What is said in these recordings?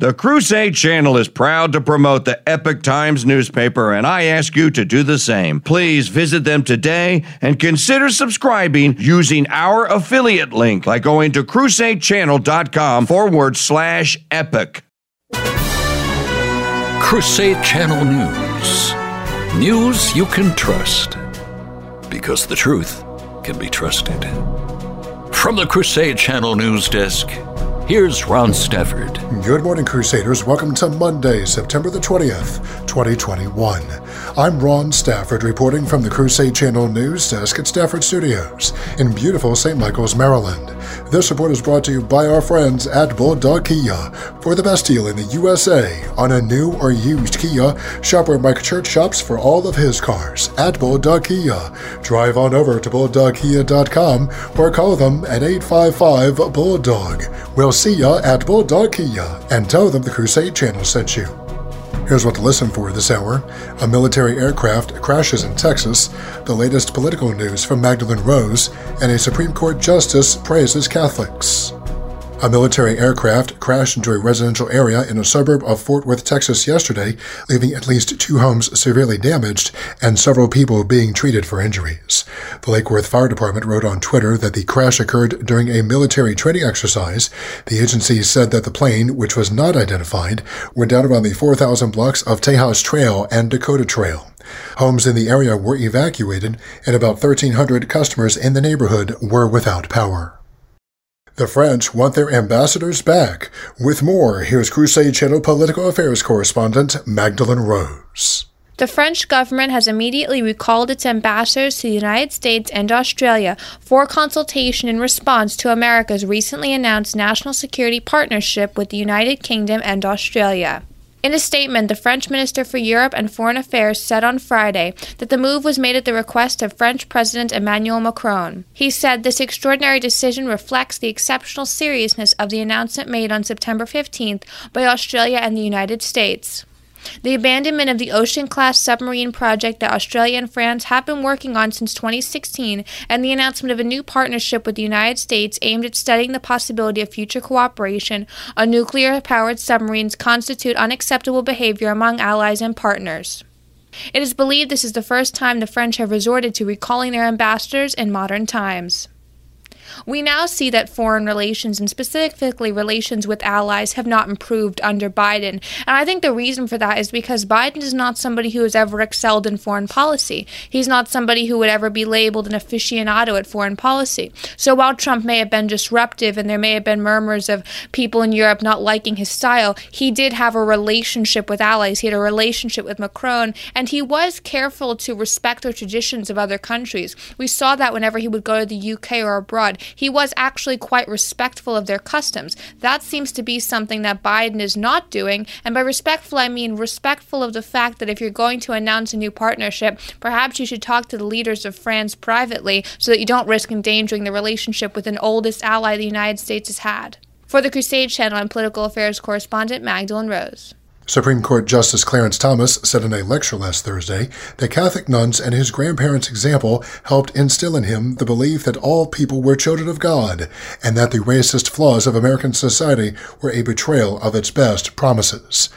The Crusade Channel is proud to promote the Epoch Times newspaper, and I ask you to do the same. Please visit them today and consider subscribing using our affiliate link by going to crusadechannel.com forward slash epic. Crusade Channel News. News you can trust. Because the truth can be trusted. From the Crusade Channel News Desk, Here's Ron Stafford. Good morning, Crusaders. Welcome to Monday, September the 20th, 2021. I'm Ron Stafford reporting from the Crusade Channel News Desk at Stafford Studios in beautiful St. Michael's, Maryland. This report is brought to you by our friends at Bulldog Kia. For the best deal in the USA on a new or used Kia, shop where Mike Church shops for all of his cars at Bulldog Kia. Drive on over to BulldogKia.com or call them at 855 Bulldog. We'll see ya at Bulldog Kia and tell them the Crusade Channel sent you. Here's what to listen for this hour. A military aircraft crashes in Texas, the latest political news from Magdalene Rose, and a Supreme Court justice praises Catholics. A military aircraft crashed into a residential area in a suburb of Fort Worth, Texas yesterday, leaving at least two homes severely damaged and several people being treated for injuries. The Lake Worth Fire Department wrote on Twitter that the crash occurred during a military training exercise. The agency said that the plane, which was not identified, went down around the 4,000 blocks of Tejas Trail and Dakota Trail. Homes in the area were evacuated, and about 1,300 customers in the neighborhood were without power. The French want their ambassadors back. With more, here's Crusade Channel political affairs correspondent Magdalene Rose. The French government has immediately recalled its ambassadors to the United States and Australia for consultation in response to America's recently announced national security partnership with the United Kingdom and Australia. In a statement, the French Minister for Europe and Foreign Affairs said on Friday that the move was made at the request of French President Emmanuel Macron. He said this extraordinary decision reflects the exceptional seriousness of the announcement made on September 15th by Australia and the United States. The abandonment of the Ocean class submarine project that Australia and France have been working on since 2016, and the announcement of a new partnership with the United States aimed at studying the possibility of future cooperation on nuclear powered submarines constitute unacceptable behavior among allies and partners. It is believed this is the first time the French have resorted to recalling their ambassadors in modern times. We now see that foreign relations, and specifically relations with allies, have not improved under Biden. And I think the reason for that is because Biden is not somebody who has ever excelled in foreign policy. He's not somebody who would ever be labeled an aficionado at foreign policy. So while Trump may have been disruptive and there may have been murmurs of people in Europe not liking his style, he did have a relationship with allies. He had a relationship with Macron, and he was careful to respect the traditions of other countries. We saw that whenever he would go to the UK or abroad he was actually quite respectful of their customs. That seems to be something that Biden is not doing. And by respectful, I mean respectful of the fact that if you're going to announce a new partnership, perhaps you should talk to the leaders of France privately so that you don't risk endangering the relationship with an oldest ally the United States has had. For the Crusade Channel, I'm political affairs correspondent Magdalene Rose. Supreme Court Justice Clarence Thomas said in a lecture last Thursday that Catholic nuns and his grandparents' example helped instill in him the belief that all people were children of God and that the racist flaws of American society were a betrayal of its best promises.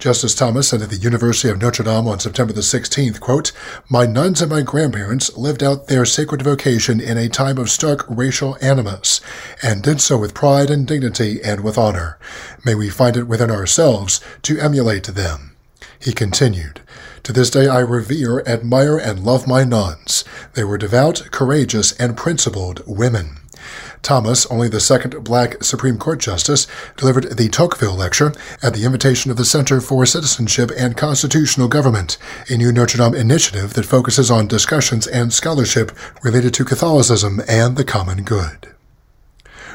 Justice Thomas said at the University of Notre Dame on September the 16th, quote, My nuns and my grandparents lived out their sacred vocation in a time of stark racial animus, and did so with pride and dignity and with honor. May we find it within ourselves to emulate them. He continued, To this day I revere, admire, and love my nuns. They were devout, courageous, and principled women. Thomas, only the second black Supreme Court justice, delivered the Tocqueville Lecture at the invitation of the Center for Citizenship and Constitutional Government, a new Notre Dame initiative that focuses on discussions and scholarship related to Catholicism and the common good.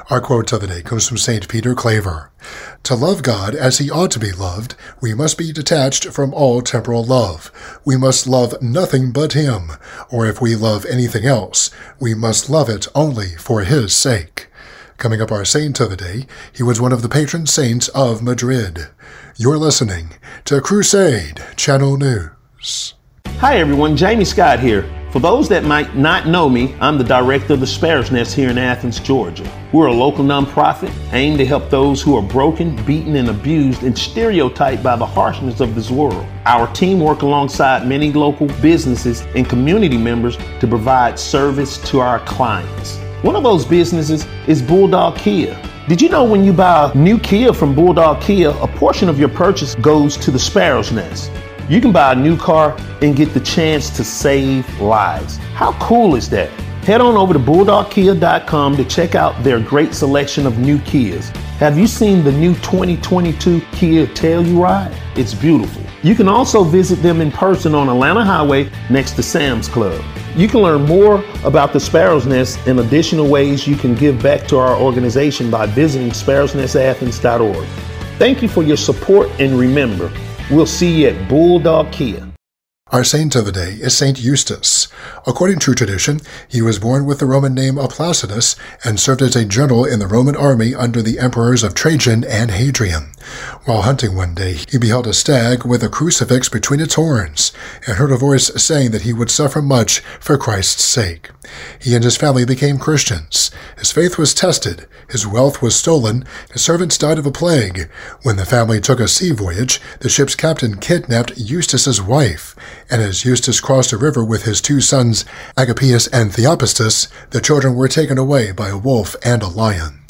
Our quote of the day comes from St. Peter Claver. To love God as he ought to be loved, we must be detached from all temporal love. We must love nothing but him, or if we love anything else, we must love it only for his sake. Coming up our saint of the day, he was one of the patron saints of Madrid. You're listening to Crusade Channel News. Hi everyone, Jamie Scott here For those that might not know me, I'm the director of the Sparrow's Nest here in Athens, Georgia. We're a local nonprofit aimed to help those who are broken, beaten, and abused and stereotyped by the harshness of this world. Our team work alongside many local businesses and community members to provide service to our clients. One of those businesses is Bulldog Kia. Did you know when you buy a new Kia from Bulldog Kia, a portion of your purchase goes to the Sparrow's Nest? You can buy a new car and get the chance to save lives. How cool is that? Head on over to bulldogkia.com to check out their great selection of new Kias. Have you seen the new 2022 Kia Telluride? It's beautiful. You can also visit them in person on Atlanta Highway next to Sam's Club. You can learn more about the Sparrow's Nest and additional ways you can give back to our organization by visiting sparrowsnestathens.org. Thank you for your support and remember, We'll see you at Bulldog Kia. Our saint of the day is Saint Eustace. According to tradition, he was born with the Roman name of Placidus and served as a general in the Roman army under the emperors of Trajan and Hadrian. While hunting one day, he beheld a stag with a crucifix between its horns and heard a voice saying that he would suffer much for Christ's sake. He and his family became Christians. His faith was tested, his wealth was stolen, his servants died of a plague. When the family took a sea voyage, the ship's captain kidnapped Eustace's wife, and as Eustace crossed a river with his two sons, Agapius and Theopistus, the children were taken away by a wolf and a lion.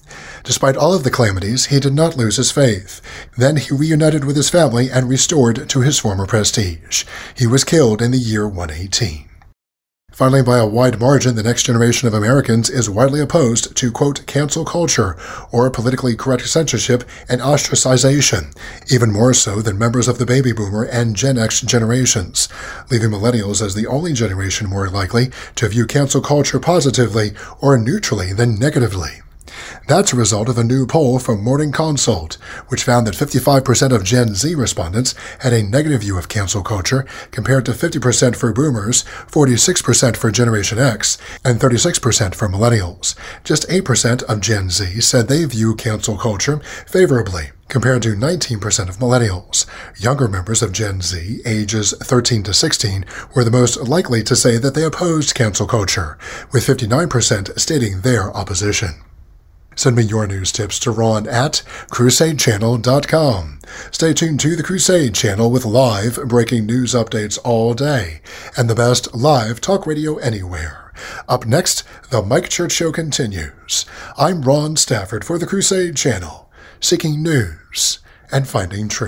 Despite all of the calamities, he did not lose his faith. Then he reunited with his family and restored to his former prestige. He was killed in the year 118. Finally, by a wide margin, the next generation of Americans is widely opposed to, quote, cancel culture, or politically correct censorship and ostracization, even more so than members of the baby boomer and Gen X generations, leaving millennials as the only generation more likely to view cancel culture positively or neutrally than negatively. That's a result of a new poll from Morning Consult, which found that 55% of Gen Z respondents had a negative view of cancel culture, compared to 50% for boomers, 46% for Generation X, and 36% for millennials. Just 8% of Gen Z said they view cancel culture favorably compared to 19% of millennials. Younger members of Gen Z, ages 13 to 16, were the most likely to say that they opposed cancel culture, with 59% stating their opposition. Send me your news tips to ron at crusadechannel.com. Stay tuned to the Crusade channel with live breaking news updates all day and the best live talk radio anywhere. Up next, the Mike Church Show continues. I'm Ron Stafford for the Crusade channel, seeking news and finding truth.